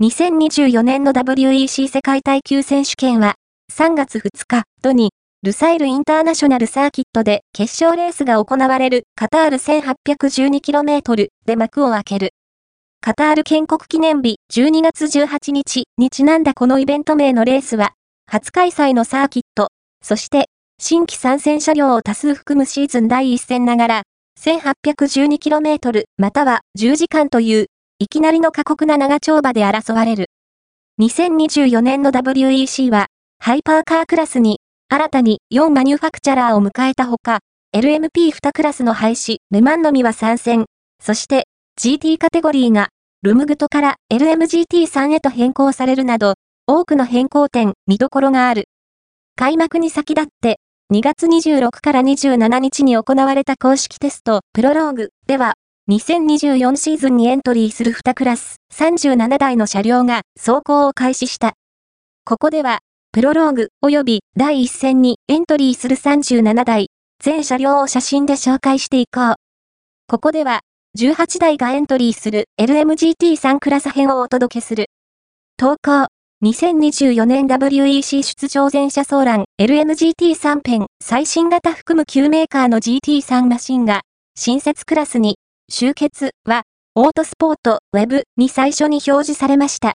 2024年の WEC 世界耐久選手権は、3月2日、土に、ルサイルインターナショナルサーキットで決勝レースが行われるカタール 1812km で幕を開ける。カタール建国記念日12月18日にちなんだこのイベント名のレースは、初開催のサーキット、そして新規参戦車両を多数含むシーズン第一戦ながら、1812km または10時間といういきなりの過酷な長丁場で争われる。2024年の WEC は、ハイパーカークラスに、新たに4マニュファクチャラーを迎えたほか、LMP2 クラスの廃止、ルマンのみは参戦。そして、GT カテゴリーが、ルムグトから LMGT3 へと変更されるなど、多くの変更点、見どころがある。開幕に先立って、2月26から27日に行われた公式テスト、プロローグでは、2024シーズンにエントリーする2クラス37台の車両が走行を開始した。ここでは、プロローグ及び第一戦にエントリーする37台、全車両を写真で紹介していこう。ここでは、18台がエントリーする LMGT3 クラス編をお届けする。投稿、2024年 WEC 出場全車走覧 LMGT3 編最新型含む旧メーカーの GT3 マシンが新設クラスに集結は、オートスポートウェブに最初に表示されました。